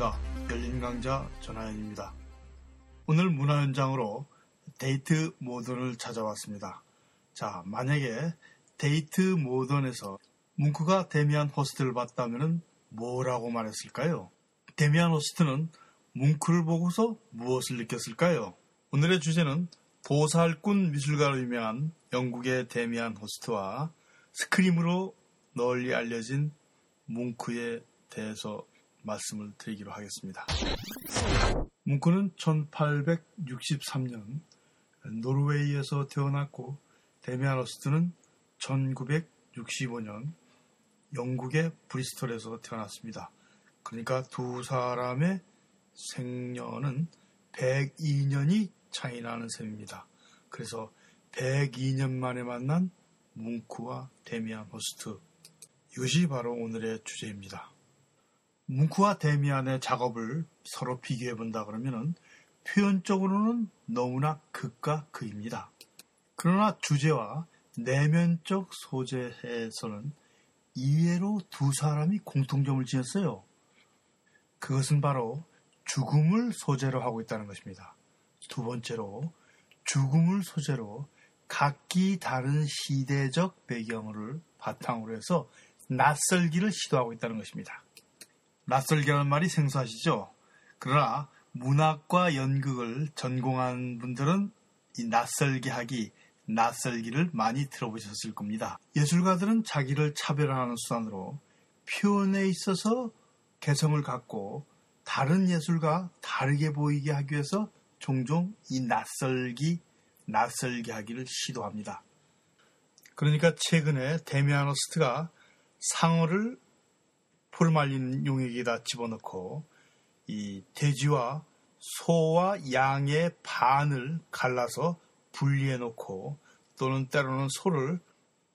반갑습니다. 열린 강좌 전하연입니다. 오늘 문화 현장으로 테이트 모던을 찾아왔습니다. 자, 만약에 테이트 모던에서 뭉크가 데미안 허스트를 봤다면 뭐라고 말했을까요? 데미안 허스트는 뭉크를 보고서 무엇을 느꼈을까요? 오늘의 주제는 도살꾼 미술가로 유명한 영국의 데미안 허스트와 Scream으로 널리 알려진 뭉크에 대해서 말씀을 드리기로 하겠습니다. 뭉크는 1863년 노르웨이에서 태어났고 데미안 호스트는 1965년 영국의 브리스톨에서 태어났습니다. 그러니까 두 사람의 생년은 102년이 차이 나는 셈입니다. 그래서 102년 만에 만난 뭉크와 데미안 호스트. 이것이 바로 오늘의 주제입니다. 뭉크와 데미안의 작업을 서로 비교해 본다 그러면은 표현적으로는 너무나 극과 극입니다. 그러나 주제와 내면적 소재에서는 이외로 두 사람이 공통점을 지녔어요. 그것은 바로 죽음을 소재로 하고 있다는 것입니다. 두 번째로 죽음을 소재로 각기 다른 시대적 배경을 바탕으로 해서 낯설기를 시도하고 있다는 것입니다. 낯설기라는 말이 생소하시죠? 그러나 문학과 연극을 전공한 분들은 이 낯설기 하기, 낯설기를 많이 들어보셨을 겁니다. 예술가들은 자기를 차별화하는 수단으로 표현에 있어서 개성을 갖고 다른 예술과 다르게 보이게 하기 위해서 종종 이 낯설기, 낯설게 하기를 시도합니다. 그러니까 최근에 데미아노스트가 상어를 포르말린 용액에다 집어넣고 이 돼지와 소와 양의 반을 갈라서 분리해 놓고 또는 때로는 소를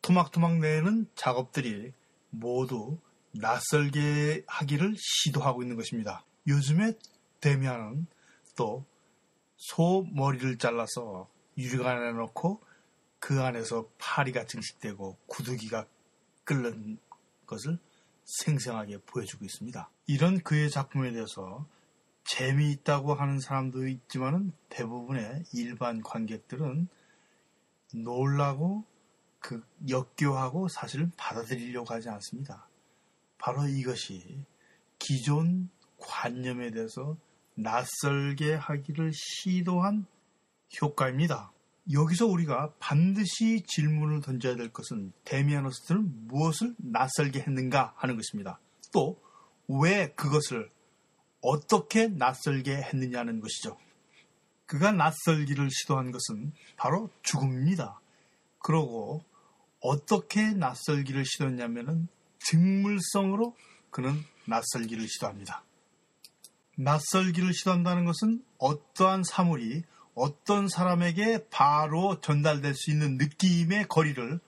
토막토막 내는 작업들이 모두 낯설게 하기를 시도하고 있는 것입니다. 요즘에 데미안은 또 소 머리를 잘라서 유리관에 넣고 그 안에서 파리가 증식되고 구두기가 끓는 것을 생생하게 보여주고 있습니다. 이런 그의 작품에 대해서 재미있다고 하는 사람도 있지만은 대부분의 일반 관객들은 놀라고 그 역겨하고 사실은 받아들이려고 하지 않습니다. 바로 이것이 기존 관념에 대해서 낯설게 하기를 시도한 효과입니다. 여기서 우리가 반드시 질문을 던져야 될 것은 데미아노스트는 무엇을 낯설게 했는가 하는 것입니다. 또 왜 그것을 어떻게 낯설게 했느냐는 것이죠. 그가 낯설기를 시도한 것은 바로 죽음입니다. 그러고 어떻게 낯설기를 시도했냐면은 직물성으로 그는 낯설기를 시도합니다. 낯설기를 시도한다는 것은 어떠한 사물이 어떤 사람에게 바로 전달될 수 있는 느낌의 거리를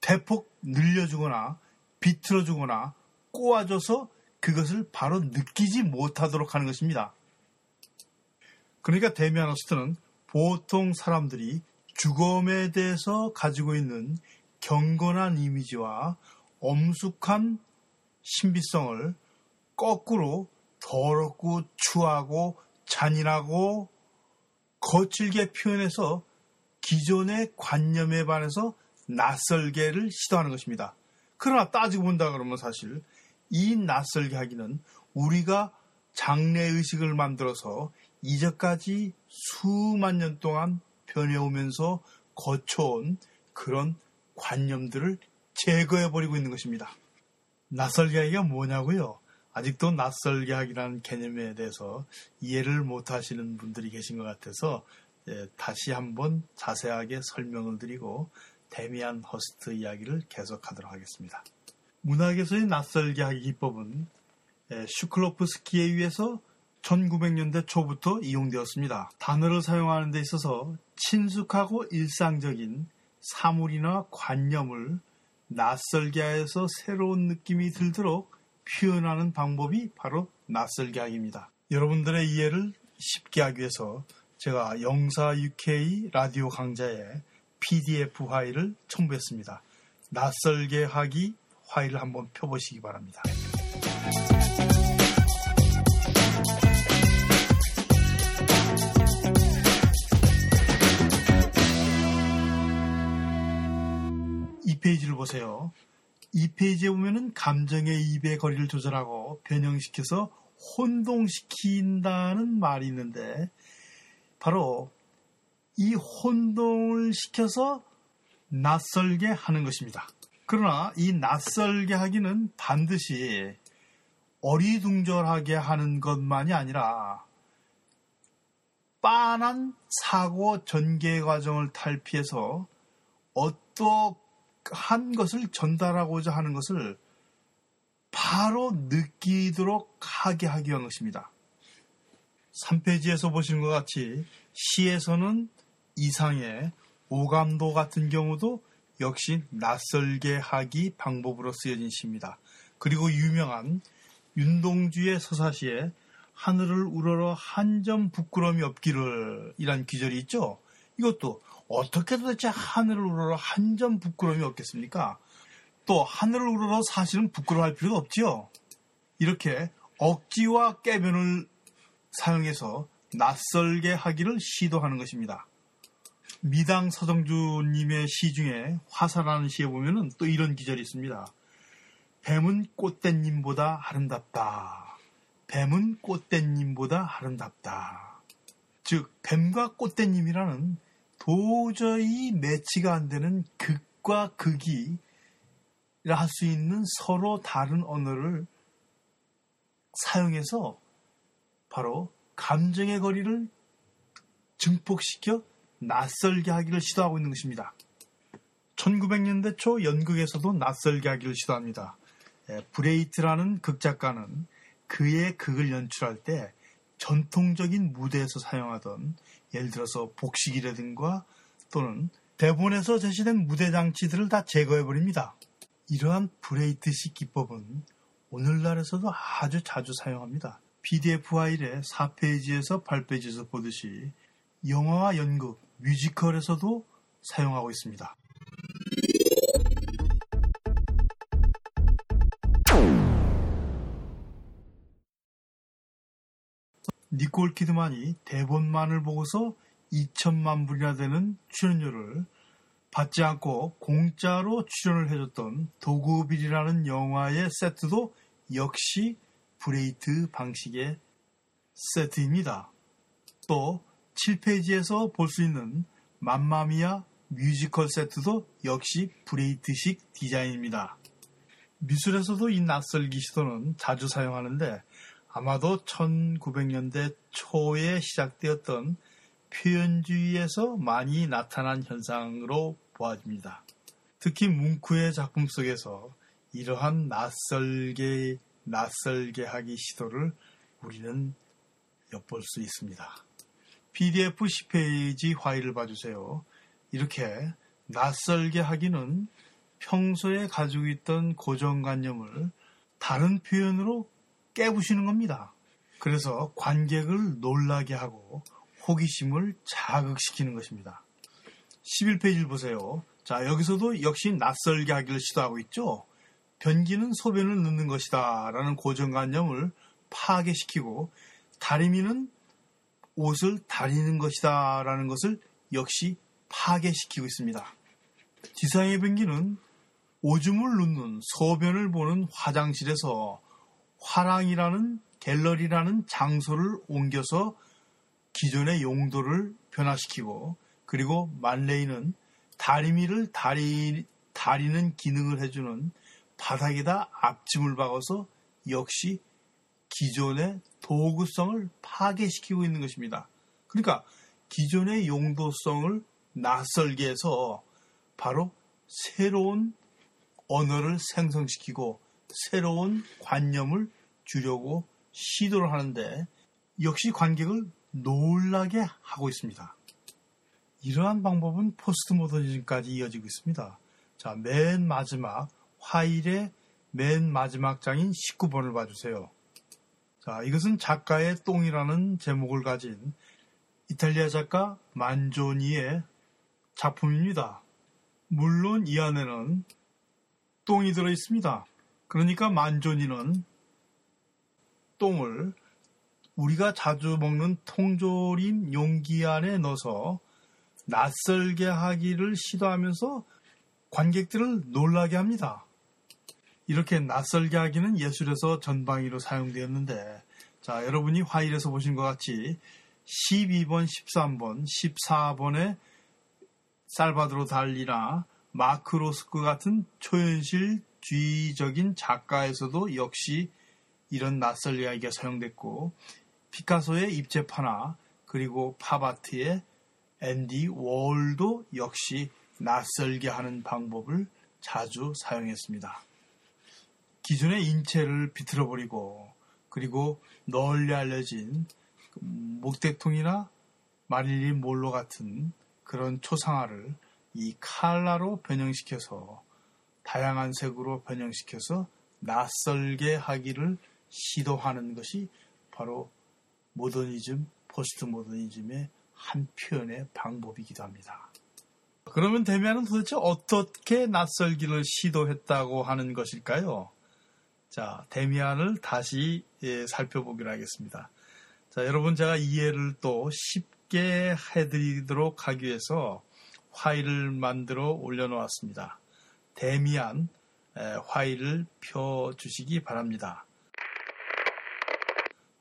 대폭 늘려주거나 비틀어주거나 꼬아줘서 그것을 바로 느끼지 못하도록 하는 것입니다. 그러니까 데미아노스트는 보통 사람들이 죽음에 대해서 가지고 있는 경건한 이미지와 엄숙한 신비성을 거꾸로 더럽고 추하고 잔인하고 거칠게 표현해서 기존의 관념에 반해서 낯설게를 시도하는 것입니다. 그러나 따지고 본다 그러면 사실 이 낯설게 하기는 우리가 장래의식을 만들어서 이제까지 수만 년 동안 변해오면서 거쳐온 그런 관념들을 제거해버리고 있는 것입니다. 낯설게 하기가 뭐냐고요? 아직도 낯설게 하기라는 개념에 대해서 이해를 못 하시는 분들이 계신 것 같아서 예, 다시 한번 자세하게 설명을 드리고 데미안 허스트 이야기를 계속하도록 하겠습니다. 문학에서의 낯설게 하기 기법은 예, 슈클로프스키에 의해서 1900년대 초부터 이용되었습니다. 단어를 사용하는 데 있어서 친숙하고 일상적인 사물이나 관념을 낯설게 하여서 새로운 느낌이 들도록 표현하는 방법이 바로 낯설계학입니다. 여러분들의 이해를 쉽게 하기 위해서 제가 영사 UK 라디오 강좌에 PDF 화일을 첨부했습니다. 낯설게 하기 화일을 한번 펴보시기 바랍니다. 이 페이지를 보세요. 이 페이지에 보면은 감정의 입의 거리를 조절하고 변형시켜서 혼동시킨다는 말이 있는데 바로 이 혼동을 시켜서 낯설게 하는 것입니다. 그러나 이 낯설게 하기는 반드시 어리둥절하게 하는 것만이 아니라 빤한 사고 전개 과정을 탈피해서 어떠 한 것을 전달하고자 하는 것을 바로 느끼도록 하게 하기 위한 것입니다. 3페이지에서 보시는 것 같이 시에서는 이상의 오감도 같은 경우도 역시 낯설게 하기 방법으로 쓰여진 시입니다. 그리고 유명한 윤동주의 서사시에 하늘을 우러러 한 점 부끄러움이 없기를 이란 기절이 있죠. 이것도 어떻게 도대체 하늘을 우러러 한 점 부끄러움이 없겠습니까? 또 하늘을 우러러 사실은 부끄러워할 필요가 없지요. 이렇게 억지와 깨변을 사용해서 낯설게 하기를 시도하는 것입니다. 미당 서정주님의 시 중에 화사라는 시에 보면은 또 이런 기절이 있습니다. 뱀은 꽃댄님보다 아름답다. 뱀은 꽃댄님보다 아름답다. 즉, 뱀과 꽃댄님이라는 도저히 매치가 안 되는 극과 극이 할 수 있는 서로 다른 언어를 사용해서 바로 감정의 거리를 증폭시켜 낯설게 하기를 시도하고 있는 것입니다. 1900년대 초 연극에서도 낯설게 하기를 시도합니다. 예, 브레히트라는 극작가는 그의 극을 연출할 때 전통적인 무대에서 사용하던 예를 들어서 복식이라든가 또는 대본에서 제시된 무대 장치들을 다 제거해 버립니다. 이러한 브레이트식 기법은 오늘날에서도 아주 자주 사용합니다. PDF 파일의 4페이지에서 8페이지에서 보듯이 영화와 연극, 뮤지컬에서도 사용하고 있습니다. 니콜 키드만이 대본만을 보고서 2천만 불이나 되는 출연료를 받지 않고 공짜로 출연을 해줬던 도그빌이라는 영화의 세트도 역시 브레히트 방식의 세트입니다. 또 7페이지에서 볼 수 있는 맘마미아 뮤지컬 세트도 역시 브레히트식 디자인입니다. 미술에서도 이 낯설기 시도는 자주 사용하는데 아마도 1900년대 초에 시작되었던 표현주의에서 많이 나타난 현상으로 보아집니다. 특히 뭉크의 작품 속에서 이러한 낯설게 낯설게 하기 시도를 우리는 엿볼 수 있습니다. PDF 10페이지 화일을 봐주세요. 이렇게 낯설게 하기는 평소에 가지고 있던 고정관념을 다른 표현으로 깨부시는 겁니다. 그래서 관객을 놀라게 하고 호기심을 자극시키는 것입니다. 11페이지를 보세요. 자, 여기서도 역시 낯설게 하기를 시도하고 있죠. 변기는 소변을 넣는 것이다 라는 고정관념을 파괴시키고 다리미는 옷을 다리는 것이다 라는 것을 역시 파괴시키고 있습니다. 지상의 변기는 오줌을 눕는 소변을 보는 화장실에서 화랑이라는 갤러리라는 장소를 옮겨서 기존의 용도를 변화시키고 그리고 만레이는 다리미를 다리, 다리는 기능을 해주는 바닥에다 앞짐을 박아서 역시 기존의 도구성을 파괴시키고 있는 것입니다. 그러니까 기존의 용도성을 낯설게 해서 바로 새로운 언어를 생성시키고 새로운 관념을 주려고 시도를 하는데 역시 관객을 놀라게 하고 있습니다. 이러한 방법은 포스트 모더니즘까지 이어지고 있습니다. 자, 맨 마지막 화일의 맨 마지막 장인 19번을 봐주세요. 자, 이것은 작가의 똥이라는 제목을 가진 이탈리아 작가 만조니의 작품입니다. 물론 이 안에는 똥이 들어 있습니다. 그러니까 만조니는 똥을 우리가 자주 먹는 통조림 용기 안에 넣어서 낯설게 하기를 시도하면서 관객들을 놀라게 합니다. 이렇게 낯설게 하기는 예술에서 전방위로 사용되었는데 자 여러분이 화일에서 보신 것 같이 12번, 13번, 14번의 살바드로 달리나 마크 로스크 같은 초현실주의적인 작가에서도 역시 이런 낯설 이야기가 사용됐고 피카소의 입체파나 그리고 팝아트의 앤디 월도 역시 낯설게 하는 방법을 자주 사용했습니다. 기존의 인체를 비틀어버리고 그리고 널리 알려진 목대통이나 마릴린 몰로 같은 그런 초상화를 이 칼라로 변형시켜서 다양한 색으로 변형시켜서 낯설게 하기를 시도하는 것이 바로 모더니즘, 포스트 모더니즘의 한 표현의 방법이기도 합니다. 그러면 데미안은 도대체 어떻게 낯설기를 시도했다고 하는 것일까요? 자, 데미안을 다시 예, 살펴보기로 하겠습니다. 자, 여러분 제가 이해를 또 쉽게 해드리도록 하기 위해서 파일을 만들어 올려놓았습니다. 데미안 파일을 펴주시기 바랍니다.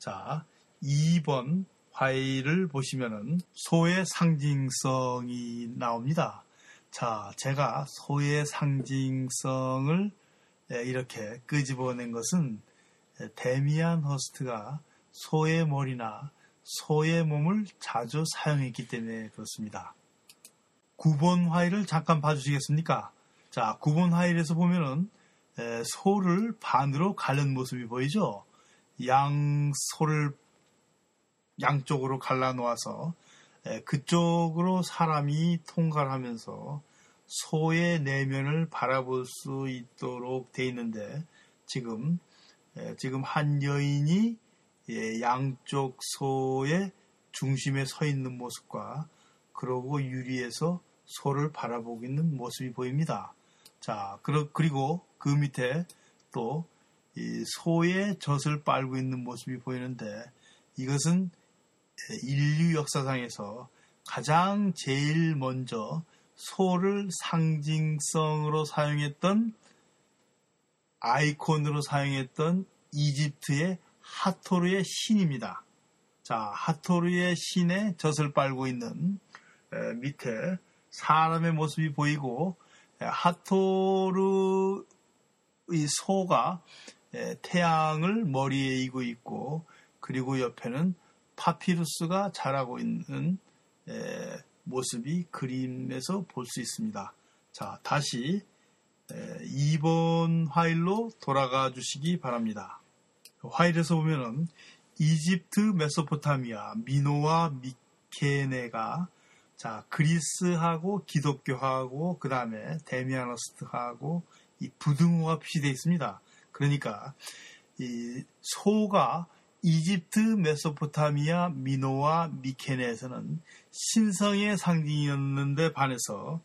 자, 2번 파일을 보시면은 소의 상징성이 나옵니다. 자, 제가 소의 상징성을 이렇게 끄집어낸 것은 데미안 허스트가 소의 머리나 소의 몸을 자주 사용했기 때문에 그렇습니다. 9번 화일을 잠깐 봐주시겠습니까? 자, 9번 화일에서 보면은 에, 소를 반으로 갈른 모습이 보이죠? 양 소를 양쪽으로 갈라 놓아서 에, 그쪽으로 사람이 통과를 하면서 소의 내면을 바라볼 수 있도록 돼 있는데 지금 에, 지금 한 여인이 예, 양쪽 소의 중심에 서 있는 모습과 그러고 유리에서 소를 바라보고 있는 모습이 보입니다. 자, 그리고 그 밑에 또 소의 젖을 빨고 있는 모습이 보이는데 이것은 인류 역사상에서 가장 제일 먼저 소를 상징성으로 사용했던 아이콘으로 사용했던 이집트의 하토르의 신입니다. 자, 하토르의 신의 젖을 빨고 있는 밑에 사람의 모습이 보이고 하토르의 소가 태양을 머리에 이고 있고 그리고 옆에는 파피루스가 자라고 있는 모습이 그림에서 볼 수 있습니다. 자, 다시 2번 화일로 돌아가 주시기 바랍니다. 화일에서 보면은 이집트, 메소포타미아, 미노와 미케네가 자 그리스하고 기독교하고 그 다음에 데미아너스트하고 이 부등호가 표시되어 있습니다. 그러니까 이 소가 이집트, 메소포타미아, 미노와 미케네에서는 신성의 상징이었는데 반해서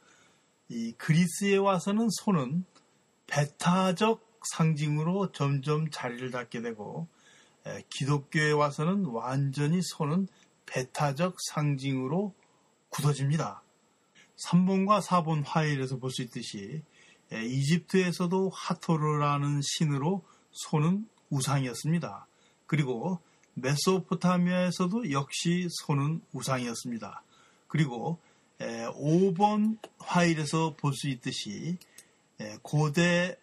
이 그리스에 와서는 소는 배타적 상징으로 점점 자리를 잡게 되고 기독교에 와서는 완전히 소는 배타적 상징으로 굳어집니다. 3번과 4번 화일에서 볼 수 있듯이 이집트에서도 하토르라는 신으로 소는 우상이었습니다. 그리고 메소포타미아에서도 역시 소는 우상이었습니다. 그리고 5번 화일에서 볼 수 있듯이 고대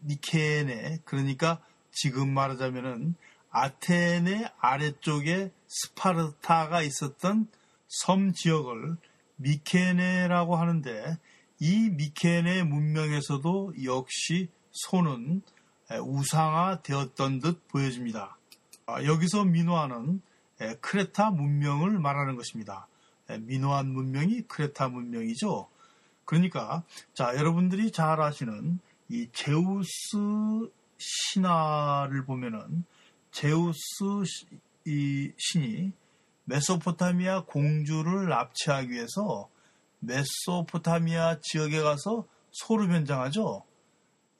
미케네 그러니까 지금 말하자면은 아테네 아래쪽에 스파르타가 있었던 섬 지역을 미케네라고 하는데 이 미케네 문명에서도 역시 소는 우상화 되었던 듯 보여집니다. 아, 여기서 미노아는 크레타 문명을 말하는 것입니다. 미노안 문명이 크레타 문명이죠. 그러니까 자 여러분들이 잘 아시는 이 제우스 신화를 보면은 제우스 이 신이 메소포타미아 공주를 납치하기 위해서 메소포타미아 지역에 가서 소로 변장하죠.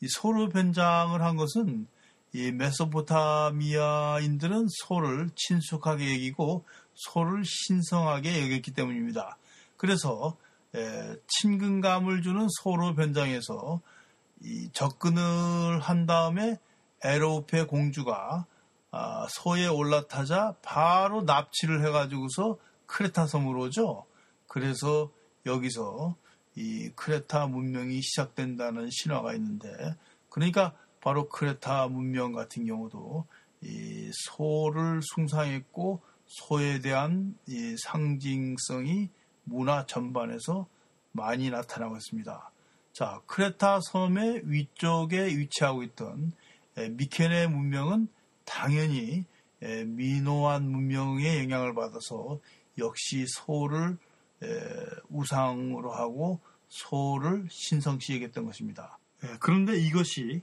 이 소로 변장을 한 것은 이 메소포타미아인들은 소를 친숙하게 여기고 소를 신성하게 여겼기 때문입니다. 그래서 에, 친근감을 주는 소로 변장해서 이 접근을 한 다음에 에로페 공주가 아, 소에 올라타자 바로 납치를 해가지고서 크레타 섬으로 오죠. 그래서 여기서 이 크레타 문명이 시작된다는 신화가 있는데 그러니까 바로 크레타 문명 같은 경우도 이 소를 숭상했고 소에 대한 이 상징성이 문화 전반에서 많이 나타나고 있습니다. 자, 크레타 섬의 위쪽에 위치하고 있던 미케네 문명은 당연히 미노안 문명의 영향을 받아서 역시 소를 우상으로 하고 소를 신성시 여겼던 것입니다. 그런데 이것이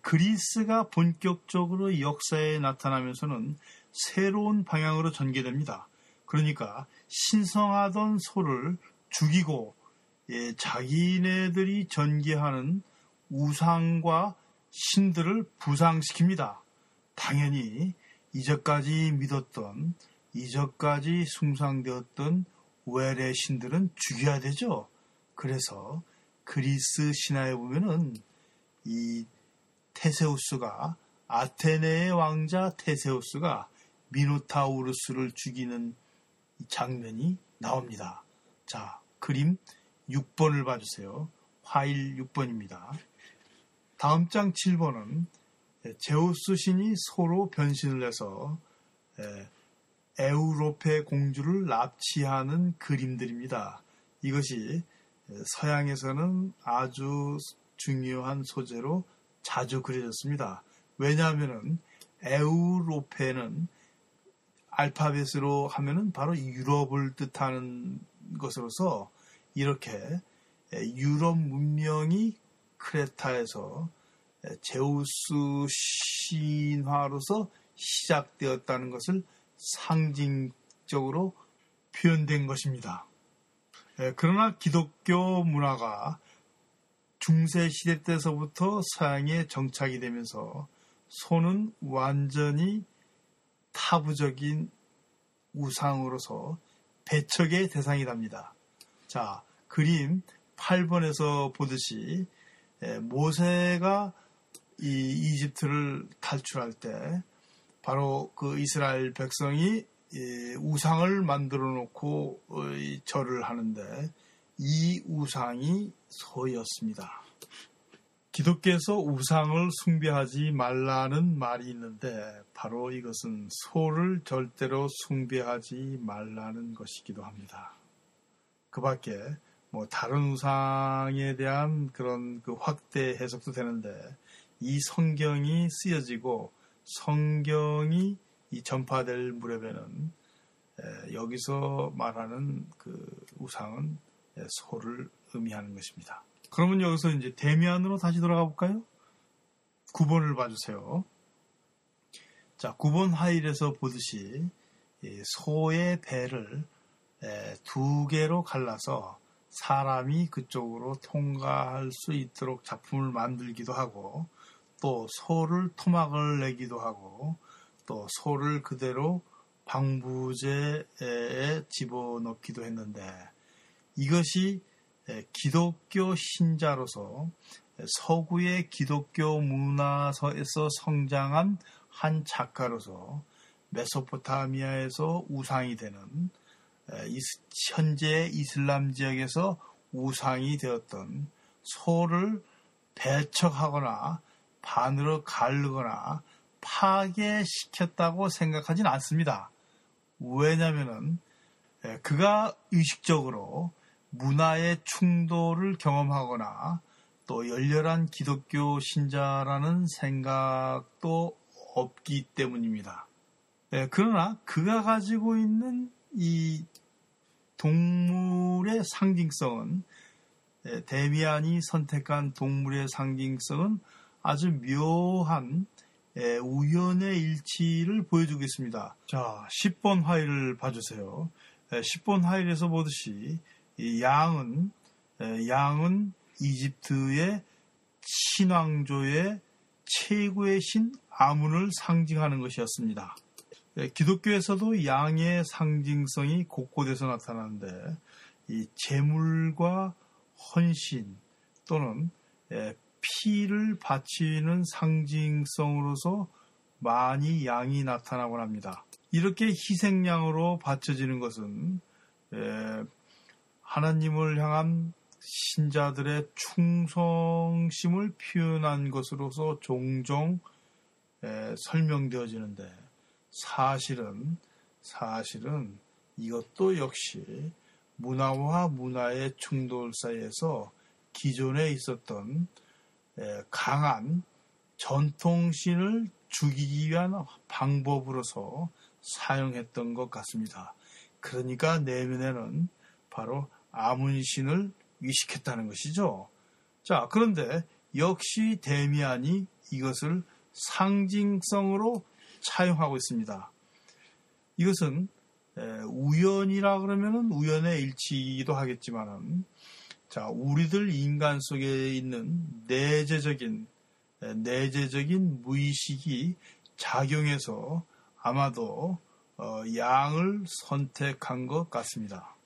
그리스가 본격적으로 역사에 나타나면서는 새로운 방향으로 전개됩니다. 그러니까 신성하던 소를 죽이고 자기네들이 전개하는 우상과 신들을 부상시킵니다. 당연히 이전까지 믿었던 이전까지 숭상되었던 외래 신들은 죽여야 되죠. 그래서 그리스 신화에 보면은 이 테세우스가 아테네의 왕자 테세우스가 미노타우루스를 죽이는 장면이 나옵니다. 자, 그림 6번을 봐주세요. 화일 6번입니다. 다음 장 7번은 제우스 신이 소로 변신을 해서 에우로페 공주를 납치하는 그림들입니다. 이것이 서양에서는 아주 중요한 소재로 자주 그려졌습니다. 왜냐하면 에우로페는 알파벳으로 하면은 바로 유럽을 뜻하는 것으로서 이렇게 유럽 문명이 크레타에서 제우스 신화로서 시작되었다는 것을 상징적으로 표현된 것입니다. 그러나 기독교 문화가 중세 시대 때서부터 서양에 정착이 되면서 소는 완전히 타부적인 우상으로서 배척의 대상이 됩니다. 자, 그림 8번에서 보듯이 모세가 이 이집트를 탈출할 때 바로 그 이스라엘 백성이 우상을 만들어 놓고 어, 절을 하는데 이 우상이 소였습니다. 기독교에서 우상을 숭배하지 말라는 말이 있는데 바로 이것은 소를 절대로 숭배하지 말라는 것이기도 합니다. 그 밖에 뭐 다른 우상에 대한 그런 그 확대 해석도 되는데 이 성경이 쓰여지고 성경이 이 전파될 무렵에는 여기서 말하는 그 우상은 소를 의미하는 것입니다. 그러면 여기서 이제 대면으로 다시 돌아가 볼까요? 9번을 봐주세요. 자, 9번 하일에서 보듯이 소의 배를 두 개로 갈라서 사람이 그쪽으로 통과할 수 있도록 작품을 만들기도 하고 또 소를 토막을 내기도 하고 또 소를 그대로 방부제에 집어넣기도 했는데 이것이 기독교 신자로서 서구의 기독교 문화에서 성장한 한 작가로서 메소포타미아에서 우상이 되는 현재 이슬람 지역에서 우상이 되었던 소를 배척하거나 반으로 가르거나 파괴시켰다고 생각하진 않습니다. 왜냐하면 그가 의식적으로 문화의 충돌을 경험하거나 또 열렬한 기독교 신자라는 생각도 없기 때문입니다. 그러나 그가 가지고 있는 이 동물의 상징성은 데미안이 선택한 동물의 상징성은 아주 묘한 우연의 일치를 보여주고 있습니다. 자, 10번 화일을 봐주세요. 10번 화일에서 보듯이 양은 양은 이집트의 신왕조의 최고의 신 아문을 상징하는 것이었습니다. 기독교에서도 양의 상징성이 곳곳에서 나타나는데 이 재물과 헌신 또는 피를 바치는 상징성으로서 많이 양이 나타나곤 합니다. 이렇게 희생양으로 바쳐지는 것은 하나님을 향한 신자들의 충성심을 표현한 것으로서 종종 설명되어지는데 사실은 사실은 이것도 역시 문화와 문화의 충돌 사이에서 기존에 있었던 강한 전통신을 죽이기 위한 방법으로서 사용했던 것 같습니다. 그러니까 내면에는 바로 아문신을 위식했다는 것이죠. 자, 그런데 역시 데미안이 이것을 상징성으로 차용하고 있습니다. 이것은 우연이라 그러면은 우연의 일치이기도 하겠지만은 자, 우리들 인간 속에 있는 내재적인 내재적인 무의식이 작용해서 아마도 어, 양을 선택한 것 같습니다.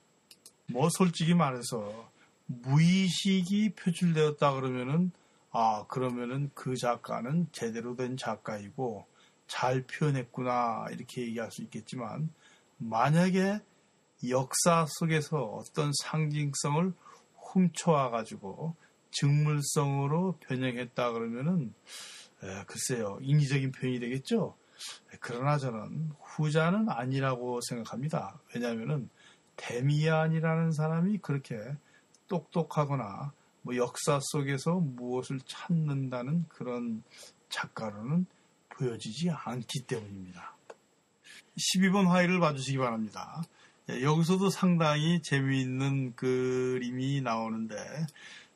뭐 솔직히 말해서 무의식이 표출되었다 그러면은 아 그러면은 그 작가는 제대로 된 작가이고 잘 표현했구나 이렇게 얘기할 수 있겠지만 만약에 역사 속에서 어떤 상징성을 훔쳐와 가지고 증물성으로 변형했다 그러면은 에, 글쎄요 인위적인 표현이 되겠죠. 그러나 저는 후자는 아니라고 생각합니다. 왜냐하면은 데미안이라는 사람이 그렇게 똑똑하거나 뭐 역사 속에서 무엇을 찾는다는 그런 작가로는 보여지지 않기 때문입니다. 12번 화의를 봐주시기 바랍니다. 예, 여기서도 상당히 재미있는 그림이 나오는데,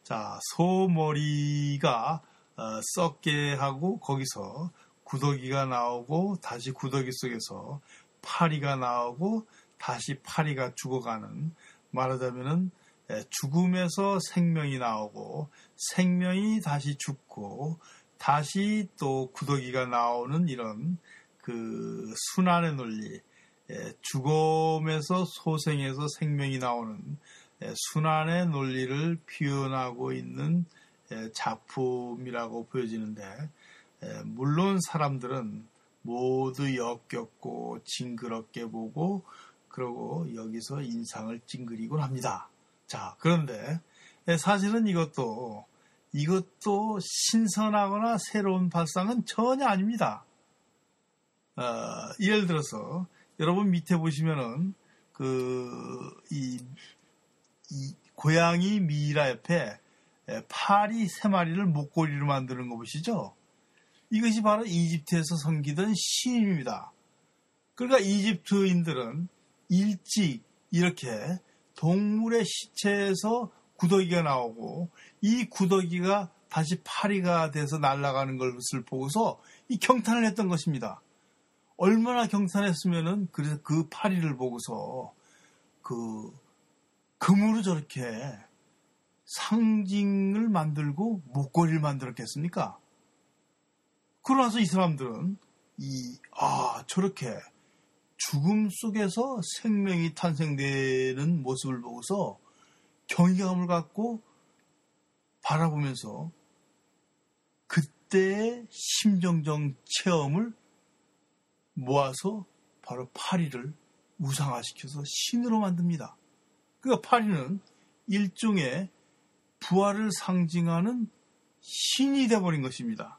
자, 소머리가 어, 썩게 하고 거기서 구더기가 나오고 다시 구더기 속에서 파리가 나오고 다시 파리가 죽어가는 말하자면은 예, 죽음에서 생명이 나오고 생명이 다시 죽고 다시 또 구더기가 나오는 이런 그 순환의 논리 예, 죽음에서 소생에서 생명이 나오는 예, 순환의 논리를 표현하고 있는 작품이라고 보여지는데 물론 사람들은 모두 역겹고 징그럽게 보고 그러고 여기서 인상을 찡그리곤 합니다. 자, 그런데 사실은 이것도 이것도 신선하거나 새로운 발상은 전혀 아닙니다. 어, 예를 들어서 여러분 밑에 보시면은 그이 이 고양이 미이라 옆에 파리 세 마리를 목걸이로 만드는 거 보시죠? 이것이 바로 이집트에서 섬기던 시인입니다. 그러니까 이집트인들은 일찍 이렇게 동물의 시체에서 구더기가 나오고 이 구더기가 다시 파리가 돼서 날아가는 것을 보고서 이 경탄을 했던 것입니다. 얼마나 경탄했으면은 그래서 그 파리를 보고서 그 금으로 저렇게 상징을 만들고 목걸이를 만들었겠습니까? 그러나서 이 사람들은 이, 아, 저렇게 죽음 속에서 생명이 탄생되는 모습을 보고서 경외감을 갖고 바라보면서 그때의 심정적 체험을 모아서 바로 파리를 우상화시켜서 신으로 만듭니다. 그러니까 파리는 일종의 부활을 상징하는 신이 되어버린 것입니다.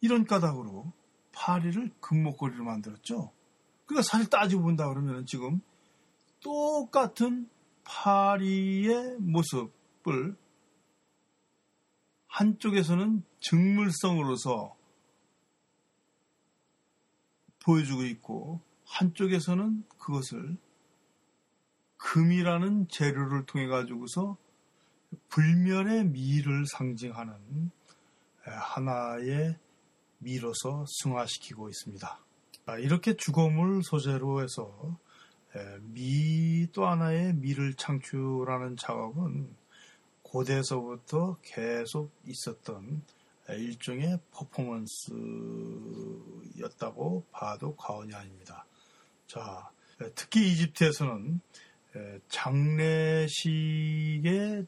이런 까닭으로 파리를 금목걸이로 만들었죠. 그러니까 사실 따지고 본다 그러면 지금 똑같은 파리의 모습을 한쪽에서는 증물성으로서 보여주고 있고 한쪽에서는 그것을 금이라는 재료를 통해 가지고서 불멸의 미를 상징하는 하나의 미로서 승화시키고 있습니다. 아, 이렇게 죽음을 소재로 해서 미 또 하나의 미를 창출하는 작업은 고대에서부터 계속 있었던 일종의 퍼포먼스였다고 봐도 과언이 아닙니다. 자, 특히 이집트에서는 장례식에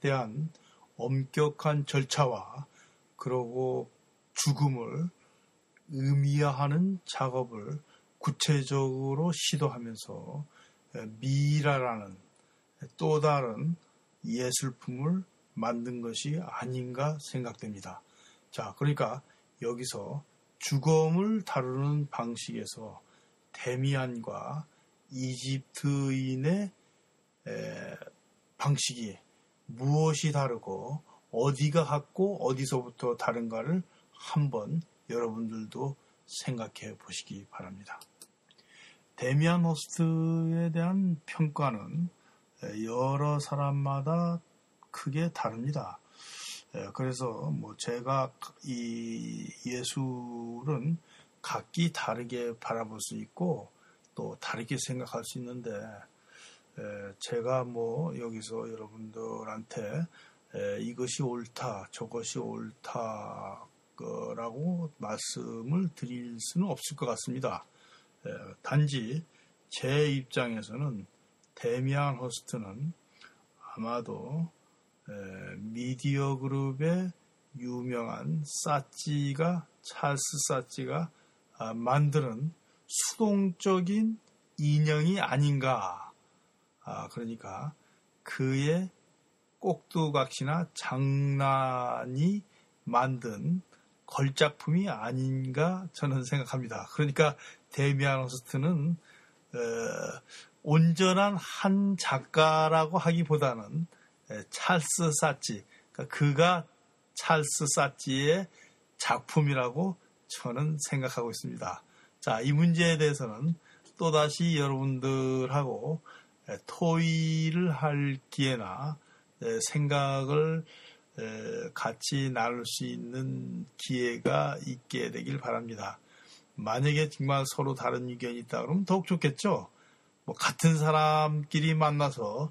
대한 엄격한 절차와 그러고 죽음을 의미화하는 작업을 구체적으로 시도하면서 미라라는 또 다른 예술품을 만든 것이 아닌가 생각됩니다. 자, 그러니까 여기서 죽음을 다루는 방식에서 데미안과 이집트인의 방식이 무엇이 다르고 어디가 같고 어디서부터 다른가를 한번 여러분들도 생각해 보시기 바랍니다. 데미안 호스트에 대한 평가는 여러 사람마다 크게 다릅니다. 그래서 뭐 제가 이 예술은 각기 다르게 바라볼 수 있고 또 다르게 생각할 수 있는데 제가 뭐 여기서 여러분들한테 이것이 옳다, 저것이 옳다라고 말씀을 드릴 수는 없을 것 같습니다. 단지 제 입장에서는 데미안 호스트는 아마도 미디어 그룹의 유명한 사찌가 찰스 사찌가 아, 만드는 수동적인 인형이 아닌가. 아, 그러니까 그의 꼭두각시나 장난이 만든 걸작품이 아닌가 저는 생각합니다. 그러니까 데미안 호스트는 어, 온전한 한 작가라고 하기보다는 찰스 사치, 그러니까 그가 찰스 사치의 작품이라고 저는 생각하고 있습니다. 자, 이 문제에 대해서는 또다시 여러분들하고 토의를 할 기회나 생각을 같이 나눌 수 있는 기회가 있게 되길 바랍니다. 만약에 정말 서로 다른 의견이 있다 그러면 더욱 좋겠죠. 뭐 같은 사람끼리 만나서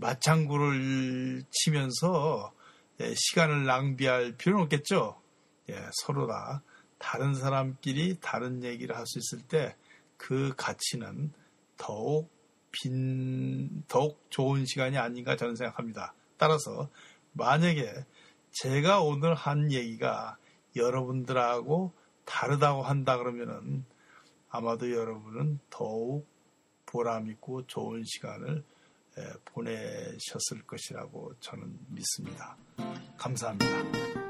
맞장구를 치면서 시간을 낭비할 필요는 없겠죠. 서로 다 다른 사람끼리 다른 얘기를 할 수 있을 때 그 가치는 더욱 빈, 더욱 좋은 시간이 아닌가 저는 생각합니다. 따라서 만약에 제가 오늘 한 얘기가 여러분들하고 다르다고 한다 그러면은 아마도 여러분은 더욱 보람있고 좋은 시간을 보내셨을 것이라고 저는 믿습니다. 감사합니다.